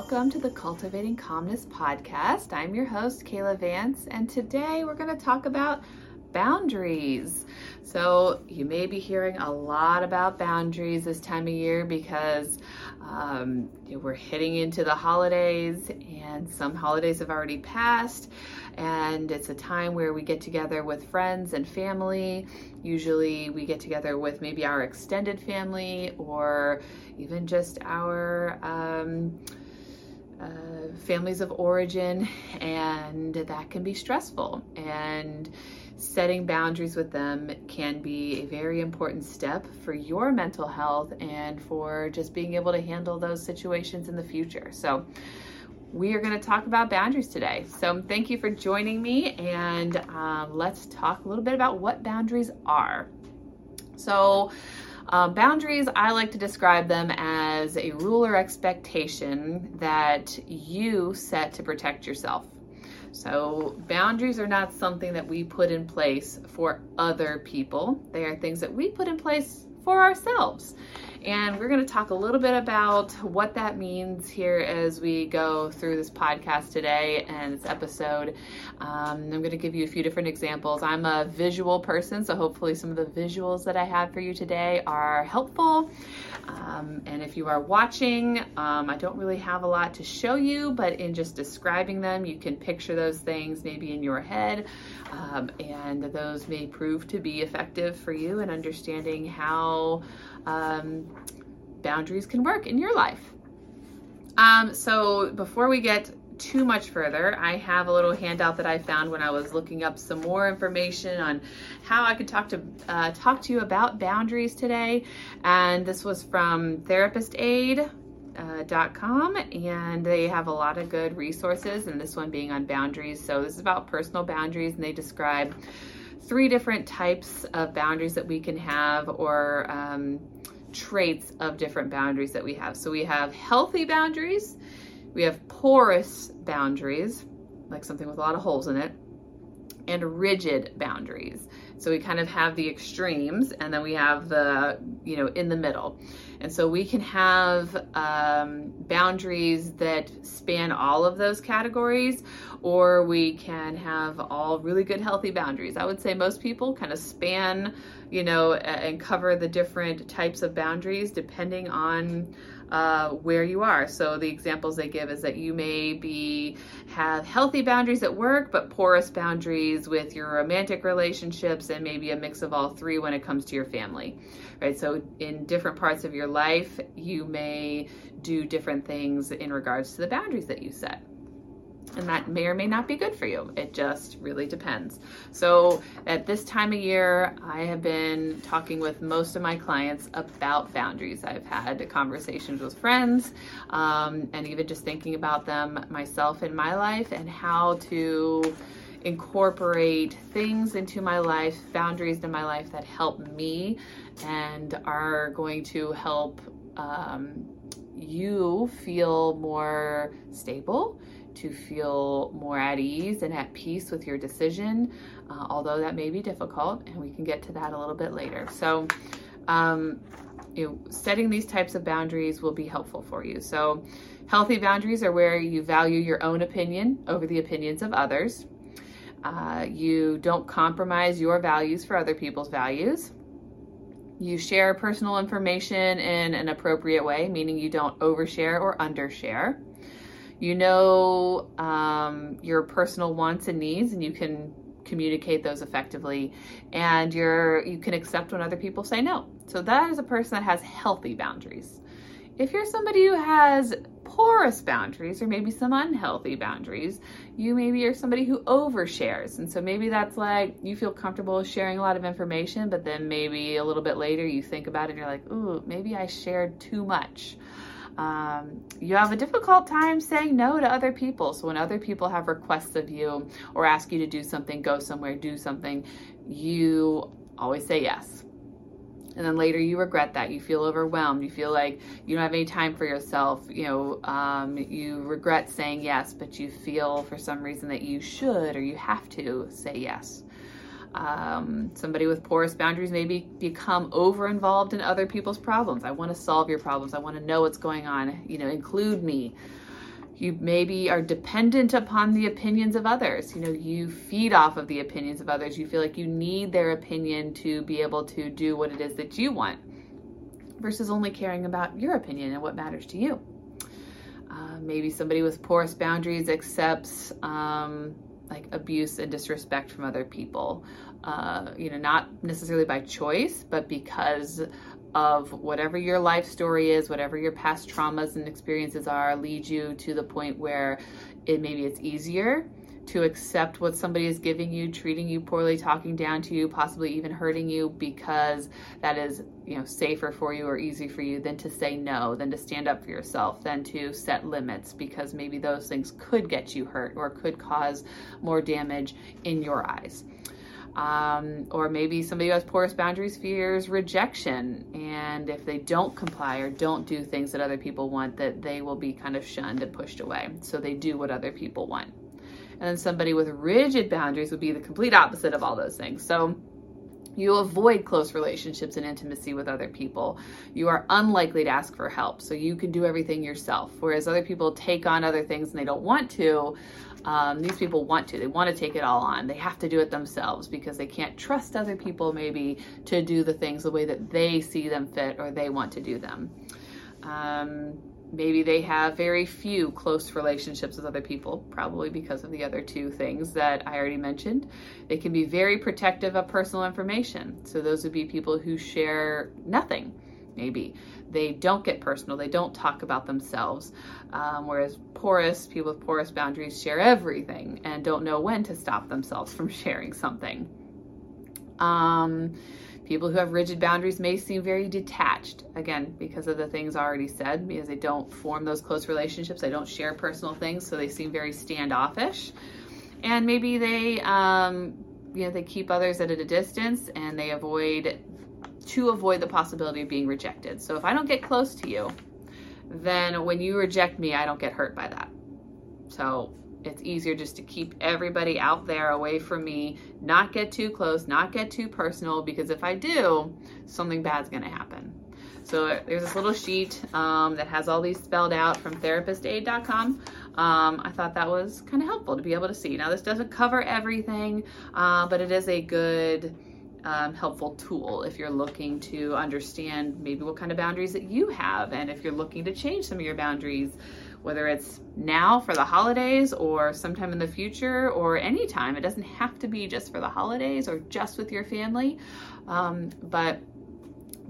welcome to the Cultivating Calmness podcast. I'm your host, Kaela Vance, and today we're going to talk about boundaries. So, you may be hearing a lot about boundaries this time of year because um, we're hitting into the holidays, and some holidays have already passed, and it's a time where we get together with friends and family. Usually, we get together with maybe our extended family or even just our. Um, uh, families of origin, and that can be stressful. And setting boundaries with them can be a very important step for your mental health and for just being able to handle those situations in the future. So, we are going to talk about boundaries today. So, thank you for joining me, and um, let's talk a little bit about what boundaries are. So, um, boundaries, I like to describe them as a rule or expectation that you set to protect yourself. So, boundaries are not something that we put in place for other people, they are things that we put in place for ourselves. And we're going to talk a little bit about what that means here as we go through this podcast today and this episode. Um, I'm going to give you a few different examples. I'm a visual person, so hopefully, some of the visuals that I have for you today are helpful. Um, and if you are watching, um, I don't really have a lot to show you, but in just describing them, you can picture those things maybe in your head. Um, and those may prove to be effective for you in understanding how um, boundaries can work in your life. Um, so before we get too much further, I have a little handout that I found when I was looking up some more information on how I could talk to uh, talk to you about boundaries today. And this was from therapistaid.com, uh, and they have a lot of good resources, and this one being on boundaries. So, this is about personal boundaries, and they describe three different types of boundaries that we can have or um, traits of different boundaries that we have. So we have healthy boundaries, we have porous boundaries, like something with a lot of holes in it, and rigid boundaries. So we kind of have the extremes and then we have the, you know, in the middle. And so we can have um, boundaries that span all of those categories, or we can have all really good, healthy boundaries. I would say most people kind of span, you know, and cover the different types of boundaries depending on uh, where you are. So the examples they give is that you may be have healthy boundaries at work, but porous boundaries with your romantic relationships, and maybe a mix of all three when it comes to your family. Right. So in different parts of your life, you may do different things in regards to the boundaries that you set and that may or may not be good for you. It just really depends. So, at this time of year, I have been talking with most of my clients about boundaries. I've had conversations with friends um, and even just thinking about them myself in my life and how to incorporate things into my life, boundaries in my life that help me and are going to help um, you feel more stable to feel more at ease and at peace with your decision, uh, although that may be difficult, and we can get to that a little bit later. So, um, you know, setting these types of boundaries will be helpful for you. So, healthy boundaries are where you value your own opinion over the opinions of others. Uh, you don't compromise your values for other people's values. You share personal information in an appropriate way, meaning you don't overshare or undershare. You know um, your personal wants and needs, and you can communicate those effectively. And you're you can accept when other people say no. So that is a person that has healthy boundaries. If you're somebody who has porous boundaries or maybe some unhealthy boundaries, you maybe are somebody who overshares. And so maybe that's like you feel comfortable sharing a lot of information, but then maybe a little bit later you think about it and you're like, ooh, maybe I shared too much. Um, you have a difficult time saying no to other people. So when other people have requests of you or ask you to do something, go somewhere, do something, you always say yes. And then later you regret that. You feel overwhelmed. You feel like you don't have any time for yourself. You know, um, you regret saying yes, but you feel for some reason that you should or you have to say yes. Um, somebody with porous boundaries maybe become over involved in other people's problems. I want to solve your problems. I want to know what's going on. You know, include me. you maybe are dependent upon the opinions of others. You know, you feed off of the opinions of others. You feel like you need their opinion to be able to do what it is that you want versus only caring about your opinion and what matters to you. Uh, maybe somebody with porous boundaries accepts um, like abuse and disrespect from other people. Uh, you know, not necessarily by choice, but because of whatever your life story is, whatever your past traumas and experiences are, lead you to the point where it maybe it's easier to accept what somebody is giving you, treating you poorly, talking down to you, possibly even hurting you because that is, you know, safer for you or easy for you than to say no, than to stand up for yourself, than to set limits because maybe those things could get you hurt or could cause more damage in your eyes. Um, or maybe somebody who has porous boundaries fears rejection. And if they don't comply or don't do things that other people want, that they will be kind of shunned and pushed away. So they do what other people want. And then somebody with rigid boundaries would be the complete opposite of all those things. So you avoid close relationships and intimacy with other people. You are unlikely to ask for help, so you can do everything yourself. Whereas other people take on other things and they don't want to, um, these people want to. They want to take it all on. They have to do it themselves because they can't trust other people, maybe, to do the things the way that they see them fit or they want to do them. Um, maybe they have very few close relationships with other people, probably because of the other two things that I already mentioned. They can be very protective of personal information. So, those would be people who share nothing maybe. They don't get personal, they don't talk about themselves. Um, whereas porous, people with porous boundaries share everything and don't know when to stop themselves from sharing something. Um, people who have rigid boundaries may seem very detached, again, because of the things already said, because they don't form those close relationships, they don't share personal things, so they seem very standoffish. And maybe they, um, you know, they keep others at a distance and they avoid to avoid the possibility of being rejected. So if I don't get close to you, then when you reject me, I don't get hurt by that. So it's easier just to keep everybody out there away from me, not get too close, not get too personal, because if I do, something bad's to happen. So there's this little sheet um, that has all these spelled out from therapistaid.com. Um, I thought that was kind of helpful to be able to see. Now, this doesn't cover everything, uh, but it is a good um, helpful tool if you're looking to understand maybe what kind of boundaries that you have and if you're looking to change some of your boundaries whether it's now for the holidays or sometime in the future or anytime. It doesn't have to be just for the holidays or just with your family. Um, but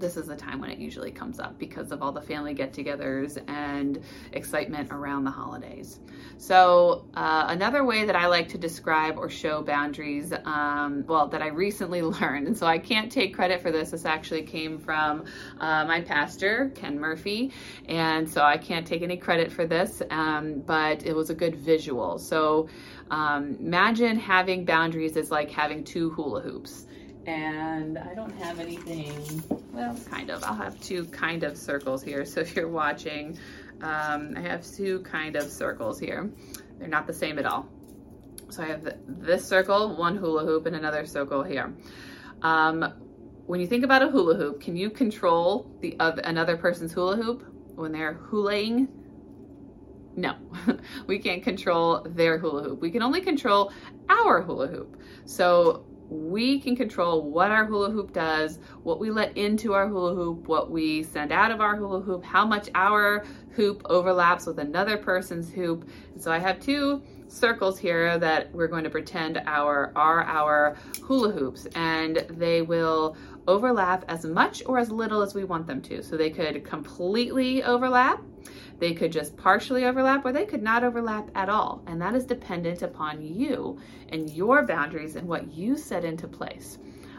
this is the time when it usually comes up because of all the family get togethers and excitement around the holidays. So, uh, another way that I like to describe or show boundaries, um, well, that I recently learned, and so I can't take credit for this, this actually came from uh, my pastor, Ken Murphy, and so I can't take any credit for this, um, but it was a good visual. So, um, imagine having boundaries is like having two hula hoops and I don't have anything, well, kind of. I'll have two kind of circles here. So if you're watching, um, I have two kind of circles here. They're not the same at all. So I have this circle, one hula hoop, and another circle here. Um, when you think about a hula hoop, can you control the other, another person's hula hoop when they're hulaing? No, we can't control their hula hoop. We can only control our hula hoop. So we can control what our hula hoop does, what we let into our hula hoop, what we send out of our hula hoop, how much our hoop overlaps with another person's hoop. And so I have two circles here that we're going to pretend our are our hula hoops and they will overlap as much or as little as we want them to. So they could completely overlap they could just partially overlap or they could not overlap at all. And that is dependent upon you and your boundaries and what you set into place.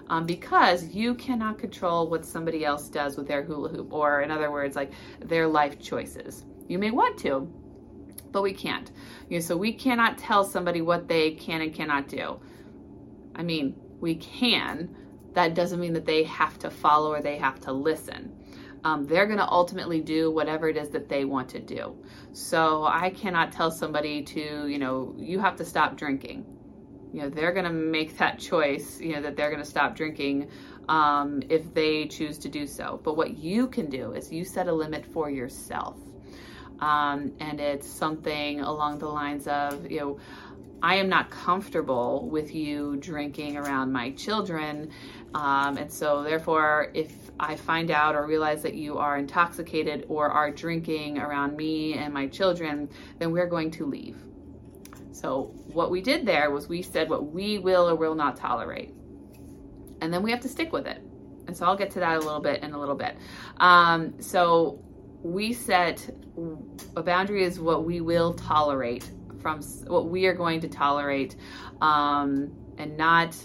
Um, because you cannot control what somebody else does with their hula hoop, or in other words, like their life choices. You may want to, but we can't. You know, so we cannot tell somebody what they can and cannot do. I mean, we can. That doesn't mean that they have to follow or they have to listen um, they're going to ultimately do whatever it is that they want to do. So I cannot tell somebody to, you know, you have to stop drinking. You know, they're going to make that choice, you know, that they're going to stop drinking um, if they choose to do so. But what you can do is you set a limit for yourself. Um, and it's something along the lines of, you know, I am not comfortable with you drinking around my children. Um, and so, therefore, if I find out or realize that you are intoxicated or are drinking around me and my children, then we're going to leave. So, what we did there was we said what we will or will not tolerate. And then we have to stick with it. And so, I'll get to that a little bit in a little bit. Um, so, we set a boundary is what we will tolerate from what we are going to tolerate um, and not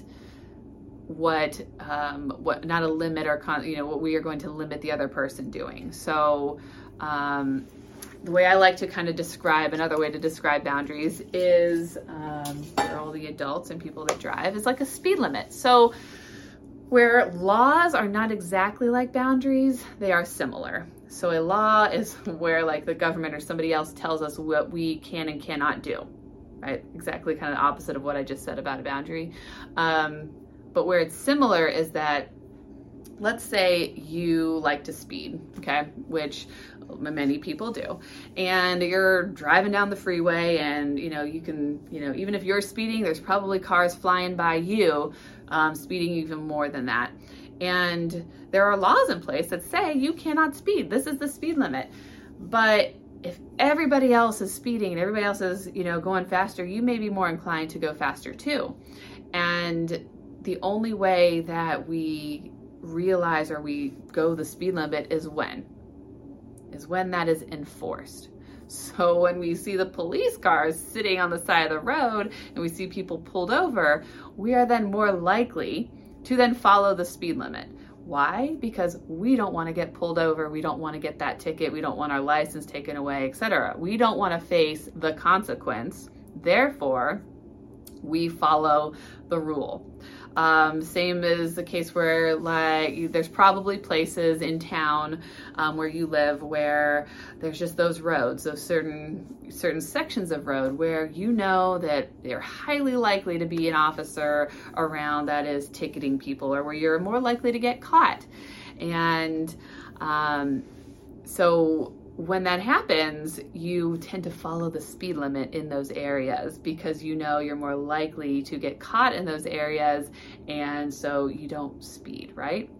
what um, what not a limit or con- you know what we are going to limit the other person doing. So um, the way I like to kind of describe another way to describe boundaries is um, for all the adults and people that drive is like a speed limit. So where laws are not exactly like boundaries they are similar so a law is where like the government or somebody else tells us what we can and cannot do, right? Exactly kind of opposite of what I just said about a boundary. Um, but where it's similar is that let's say you like to speed, okay, which many people do, and you're driving down the freeway, and you know you can, you know, even if you're speeding, there's probably cars flying by you, um, speeding even more than that. And there are laws in place that say you cannot speed. This is the speed limit. But if everybody else is speeding and everybody else is, you know, going faster, you may be more inclined to go faster too. And the only way that we realize or we go the speed limit is when is when that is enforced. So when we see the police cars sitting on the side of the road and we see people pulled over, we are then more likely to then follow the speed limit. Why? Because we don't want to get pulled over, we don't want to get that ticket, we don't want our license taken away, etc. We don't want to face the consequence. Therefore, we follow the rule. Um, same is the case where like there's probably places in town um, where you live where there's just those roads, those certain certain sections of road where you know that they're highly likely to be an officer around that is ticketing people, or where you're more likely to get caught, and um, so when that happens, you tend to follow the speed limit in those areas because you know you're more likely to get caught in those areas and so you don't speed, right?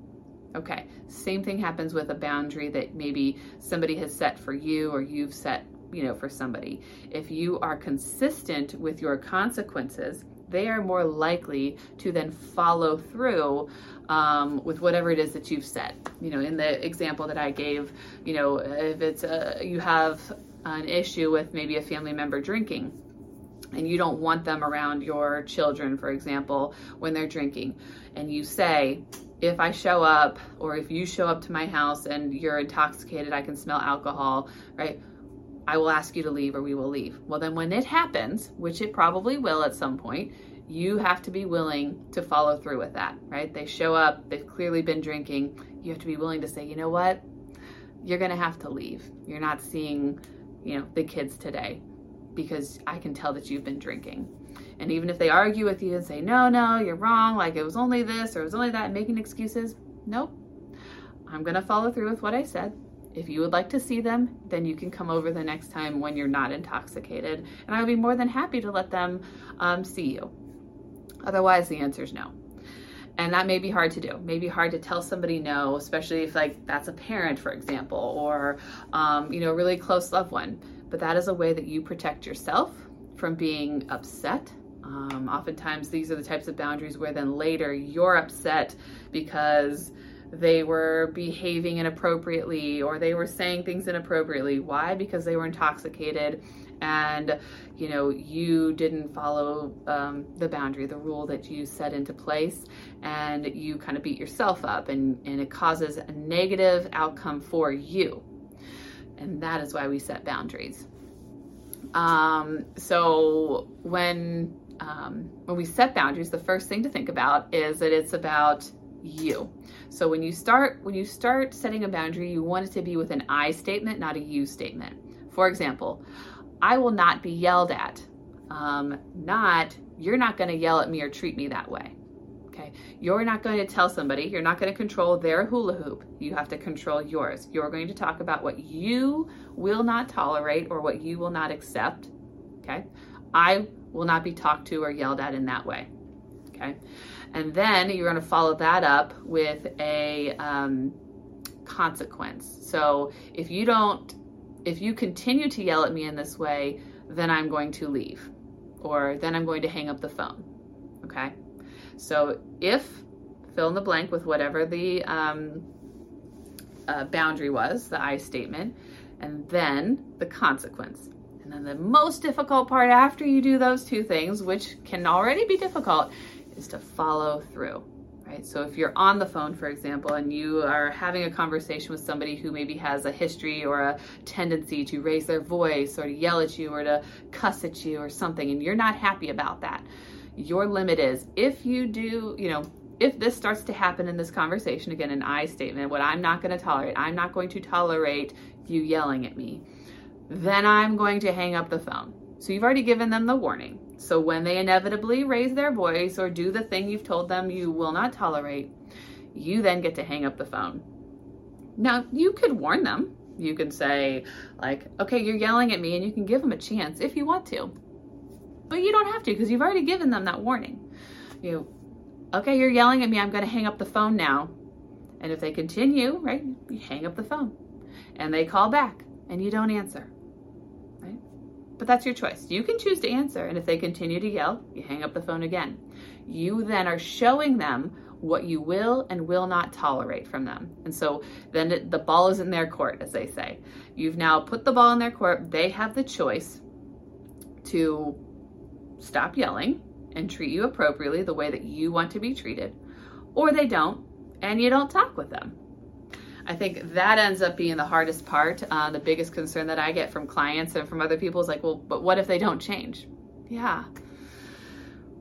Okay, same thing happens with a boundary that maybe somebody has set for you or you've set, you know, for somebody. If you are consistent with your consequences, they are more likely to then follow through um, with whatever it is that you've set. You know, in the example that I gave, you know, if it's a, you have an issue with maybe a family member drinking and you don't want them around your children, for example, when they're drinking, and you say, if I show up or if you show up to my house and you're intoxicated, I can smell alcohol, right? I will ask you to leave or we will leave. Well, then when it happens, which it probably will at some point, you have to be willing to follow through with that, right? They show up, they've clearly been drinking. You have to be willing to say, you know what? You're going to have to leave. You're not seeing, you know, the kids today because I can tell that you've been drinking. And even if they argue with you and say, no, no, you're wrong, like it was only this or it was only that, making excuses, nope. I'm going to follow through with what I said. If you would like to see them, then you can come over the next time when you're not intoxicated. And I would be more than happy to let them um, see you. Otherwise, the answer is no. And that may be hard to do. Maybe hard to tell somebody no, especially if like that's a parent, for example, or um, you know, a really close loved one. But that is a way that you protect yourself from being upset. Um, oftentimes, these are the types of boundaries where then later you're upset because they were behaving inappropriately or they were saying things inappropriately. Why? Because they were intoxicated and you know you didn't follow um, the boundary the rule that you set into place and you kind of beat yourself up and, and it causes a negative outcome for you and that is why we set boundaries um, so when um, when we set boundaries the first thing to think about is that it's about you. So when you start when you start setting a boundary, you want it to be with an I statement, not a you statement. For example, I will not be yelled at. Um, not you're not going to yell at me or treat me that way. Okay, you're not going to tell somebody, you're not going to control their hula hoop. You have to control yours. You're going to talk about what you will not tolerate or what you will not accept. Okay, I will not be talked to or yelled at in that way. Okay, and then you're going to follow that up with a um, consequence. So if you don't, if you continue to yell at me in this way, then I'm going to leave or then I'm going to hang up the phone. Okay. So if fill in the blank with whatever the um, uh, boundary was, the I statement, and then the consequence. And then the most difficult part after you do those two things, which can already be difficult, is to follow through. Right? So if you're on the phone, for example, and you are having a conversation with somebody who maybe has a history or a tendency to raise their voice or to yell at you or to cuss at you or something, and you're not happy about that, your limit is if you do, you know, if this starts to happen in this conversation, again, an I statement, what I'm not going to tolerate, I'm not going to tolerate you yelling at me, then I'm going to hang up the phone. So you've already given them the warning. So when they inevitably raise their voice or do the thing you've told them you will not tolerate, you then get to hang up the phone. Now, you could warn them. You could say, like, okay, you're yelling at me, and you can give them a chance if you want to. But you don't have to because you've already given them that warning. You, okay, you're yelling at me, I'm going to hang up the phone now. And if they continue, right, you hang up the phone. And they call back and you don't answer. But that's your choice. You can choose to answer. And if they continue to yell, you hang up the phone again. You then are showing them what you will and will not tolerate from them. And so then the ball is in their court, as they say. You've now put the ball in their court. They have the choice to stop yelling and treat you appropriately the way that you want to be treated, or they don't, and you don't talk with them. I think that ends up being the hardest part. Uh, the biggest concern that I get from clients and from other people is like, well, but what if they don't change? Yeah.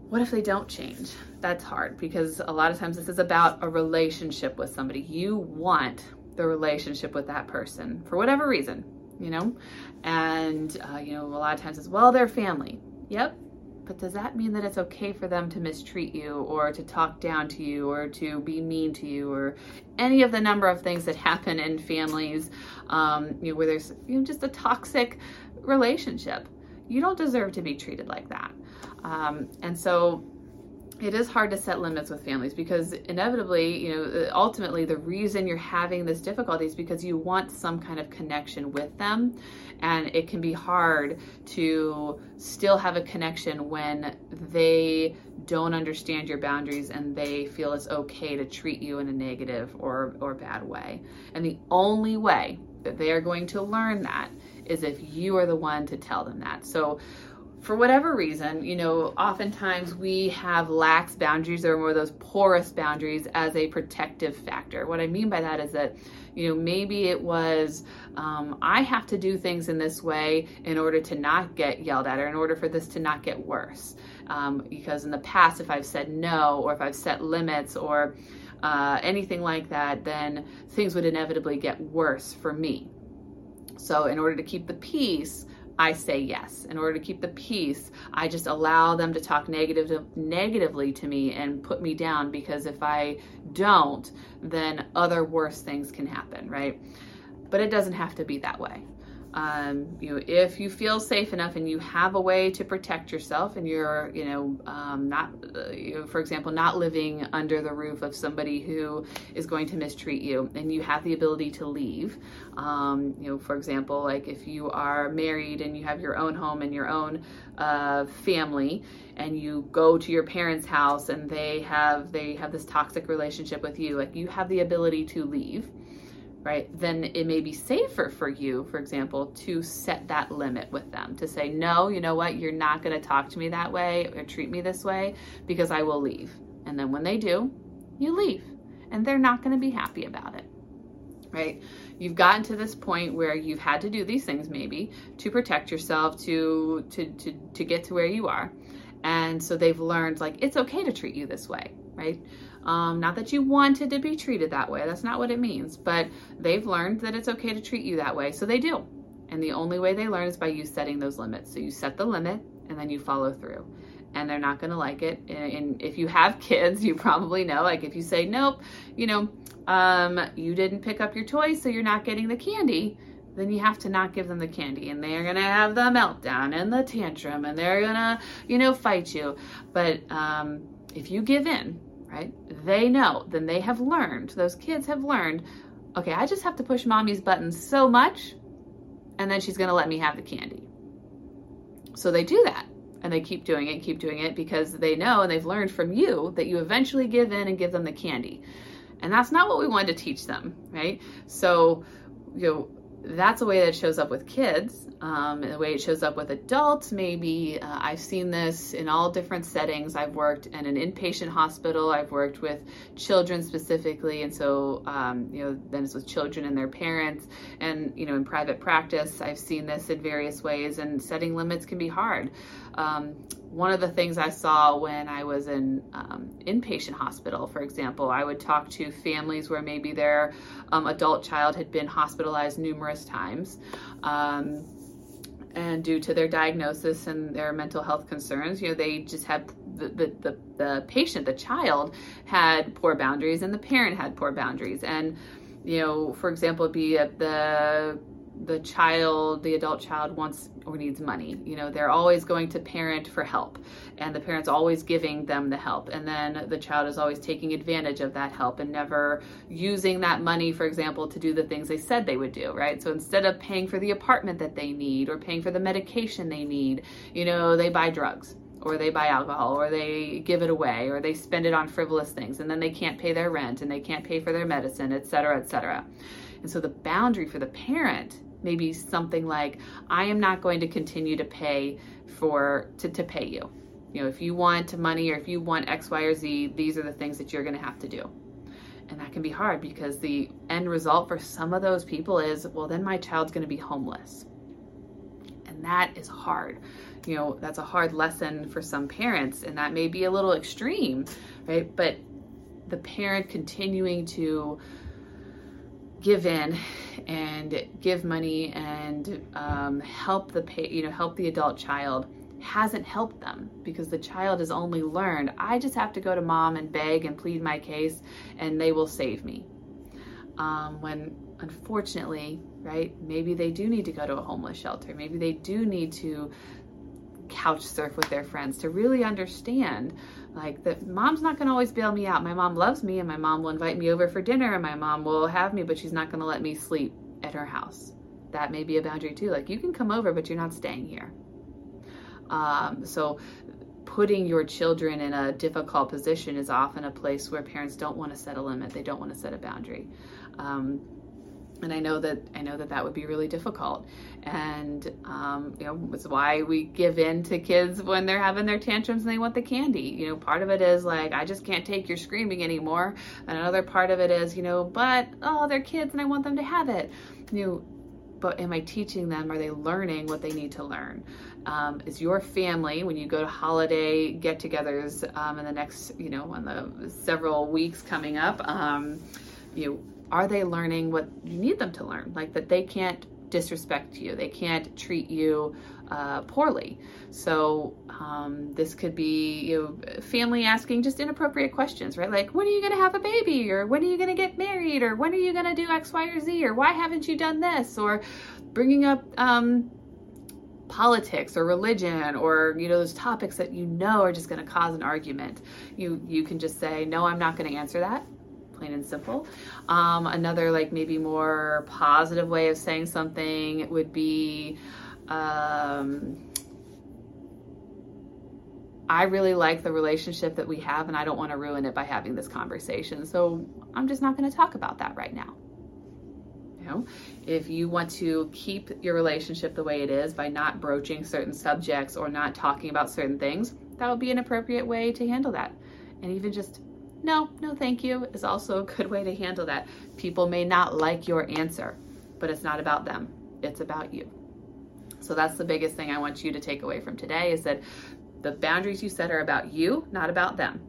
What if they don't change? That's hard because a lot of times this is about a relationship with somebody. You want the relationship with that person for whatever reason, you know? And, uh, you know, a lot of times it's, well, they're family. Yep, but does that mean that it's okay for them to mistreat you or to talk down to you or to be mean to you or any of the number of things that happen in families um, you know, where there's you know, just a toxic relationship? You don't deserve to be treated like that. Um, and so it is hard to set limits with families because inevitably, you know, uh, ultimately the reason you're having this difficulty is because you want some kind of connection with them. And it can be hard to still have a connection when they don't understand your boundaries and they feel it's okay to treat you in a negative or, or bad way. And the only way that they are going to learn that is if you are the one to tell them that. So for whatever reason, you know, oftentimes we have lax boundaries or more those porous boundaries as a protective factor. What I mean by that is that, you know, maybe it was um, I have to do things in this way in order to not get yelled at or in order for this to not get worse. Um, because in the past, if I've said no or if I've set limits or uh, anything like that, then things would inevitably get worse for me. So, in order to keep the peace, I say yes. In order to keep the peace, I just allow them to talk negative negatively to me and put me down because if I don't, then other worse things can happen, right? But it doesn't have to be that way. Um, you know, if you feel safe enough and you have a way to protect yourself, and you're, you know, um, not, uh, you know, for example, not living under the roof of somebody who is going to mistreat you, and you have the ability to leave. Um, you know, for example, like if you are married and you have your own home and your own uh, family, and you go to your parents' house and they have they have this toxic relationship with you, like you have the ability to leave right, then it may be safer for you, for example, to set that limit with them to say, no, you know what, you're not going to talk to me that way or treat me this way because I will leave. And then when they do, you leave and they're not going to be happy about it. Right? You've gotten to this point where you've had to do these things maybe to protect yourself to to to to get to where you are. And so they've learned like it's okay to treat you this way, right? Um, not that you wanted to be treated that way, that's not what it means, but they've learned that it's okay to treat you that way, so they do. And the only way they learn is by you setting those limits. So you set the limit and then you follow through. and they're not going to like it. And if you have kids, you probably know, like if you say, nope, you know, um, you didn't pick up your toys, so you're not getting the candy, then you have to not give them the candy and they're going to have the meltdown and the tantrum and they're going to, you know, fight you. But um, if you give in, right, they know, then they have learned, those kids have learned, okay, I just have to push mommy's button so much and then she's to let me have the candy. So they do that and they keep doing it, keep doing it because they know and they've learned from you that you eventually give in and give them the candy. And that's not what we wanted to teach them, right? So, you know, that's a way that shows up with kids. Um, the way it shows up with adults, maybe uh, I've seen this in all different settings. I've worked in an inpatient hospital. I've worked with children specifically, and so um, you know, then it's with children and their parents. And you know, in private practice, I've seen this in various ways. And setting limits can be hard. Um, one of the things I saw when I was in um, inpatient hospital, for example, I would talk to families where maybe their um, adult child had been hospitalized numerous times. Um, and due to their diagnosis and their mental health concerns, you know, they just had the, the, the, the patient, the child, had poor boundaries and the parent had poor boundaries. And, you know, for example, be at the the child, the adult child wants or needs money. You know, they're always going to parent for help, and the parent's always giving them the help. And then the child is always taking advantage of that help and never using that money, for example, to do the things they said they would do, right? So instead of paying for the apartment that they need or paying for the medication they need, you know, they buy drugs or they buy alcohol or they give it away or they spend it on frivolous things and then they can't pay their rent and they can't pay for their medicine, et cetera, et cetera. And so the boundary for the parent maybe something like i am not going to continue to pay for to, to pay you. You know if you want money or if you want x y or z these are the things that you're going to have to do. And that can be hard because the end result for some of those people is well then my child's going to be homeless. And that is hard. You know that's a hard lesson for some parents and that may be a little extreme right? But the parent continuing to give in and give money and um, help the you know help the adult child hasn't helped them because the child has only learned I just have to go to mom and beg and plead my case and they will save me. Um, when unfortunately, right, maybe they do need to go to a homeless shelter. Maybe they do need to couch surf with their friends to really understand like that mom's not going to always bail me out. My mom loves me and my mom will invite me over for dinner and my mom will have me but she's not going to let me sleep at her house. That may be a boundary too. Like you can come over but you're not staying here. Um, so putting your children in a difficult position is often a place where parents don't want to set a limit. They don't want to set a boundary. Um, and I know that I know that that would be really difficult, and um, you know it's why we give in to kids when they're having their tantrums and they want the candy. You know, part of it is like I just can't take your screaming anymore, and another part of it is you know, but oh they're kids and I want them to have it. You know, but am I teaching them? Are they learning what they need to learn? Um, is your family when you go to holiday get-togethers um, in the next you know in the several weeks coming up? Um, you know are they learning what you need them to learn? Like that they can't disrespect you, they can't treat you uh, poorly. So um, this could be you know, family asking just inappropriate questions, right? Like, when are you going to have a baby? Or when are you going to get married? Or when are you going to do X, Y, or Z? Or why haven't you done this? Or bringing up um, politics or religion or you know those topics that you know are just going to cause an argument you you can just say no i'm not going to answer that plain and simple. Um, another, like maybe more positive way of saying something would be, um, I really like the relationship that we have, and I don't want to ruin it by having this conversation. So I'm just not going to talk about that right now. You know, if you want to keep your relationship the way it is by not broaching certain subjects or not talking about certain things, that would be an appropriate way to handle that. And even just no, no thank you is also a good way to handle that. People may not like your answer, but it's not about them. It's about you. So that's the biggest thing I want you to take away from today is that the boundaries you set are about you, not about them.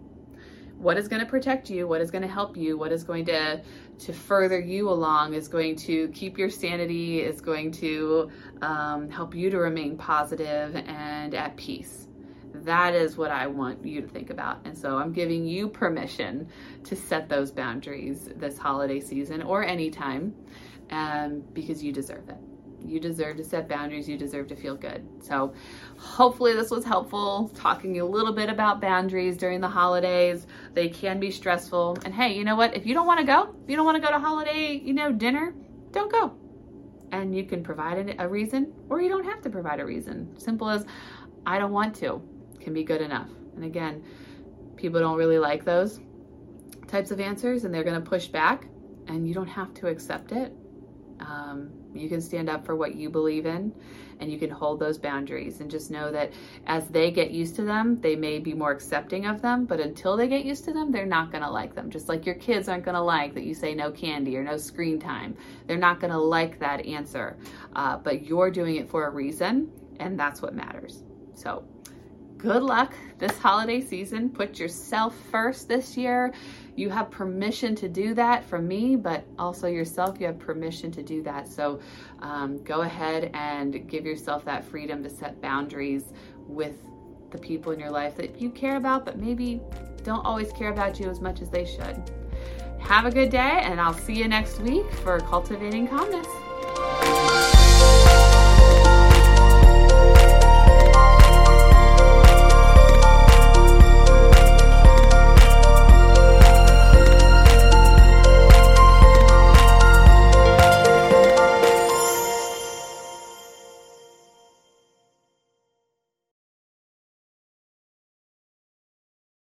What is going to protect you, what is going to help you, what is going to to further you along is going to keep your sanity, is going to um, help you to remain positive and at peace That is what I want you to think about. And so I'm giving you permission to set those boundaries this holiday season or anytime um, because you deserve it. You deserve to set boundaries. You deserve to feel good. So, hopefully, this was helpful. Talking a little bit about boundaries during the holidays. They can be stressful. And hey, you know what? If you don't want to go, if you don't want to go to holiday, you know, dinner, don't go. And you can provide a reason, or you don't have to provide a reason. Simple as, I don't want to, can be good enough. And again, people don't really like those types of answers, and they're going to push back, and you don't have to accept it. Um, you can stand up for what you believe in and you can hold those boundaries and just know that as they get used to them, they may be more accepting of them, but until they get used to them, they're not going to like them. Just like your kids aren't going to like that you say no candy or no screen time. They're not going to like that answer. Uh, but you're doing it for a reason, and that's what matters. So, good luck this holiday season. Put yourself first this year. You have permission to do that from me, but also yourself, you have permission to do that. So um, go ahead and give yourself that freedom to set boundaries with the people in your life that you care about, but maybe don't always care about you as much as they should. Have a good day, and I'll see you next week for Cultivating Calmness.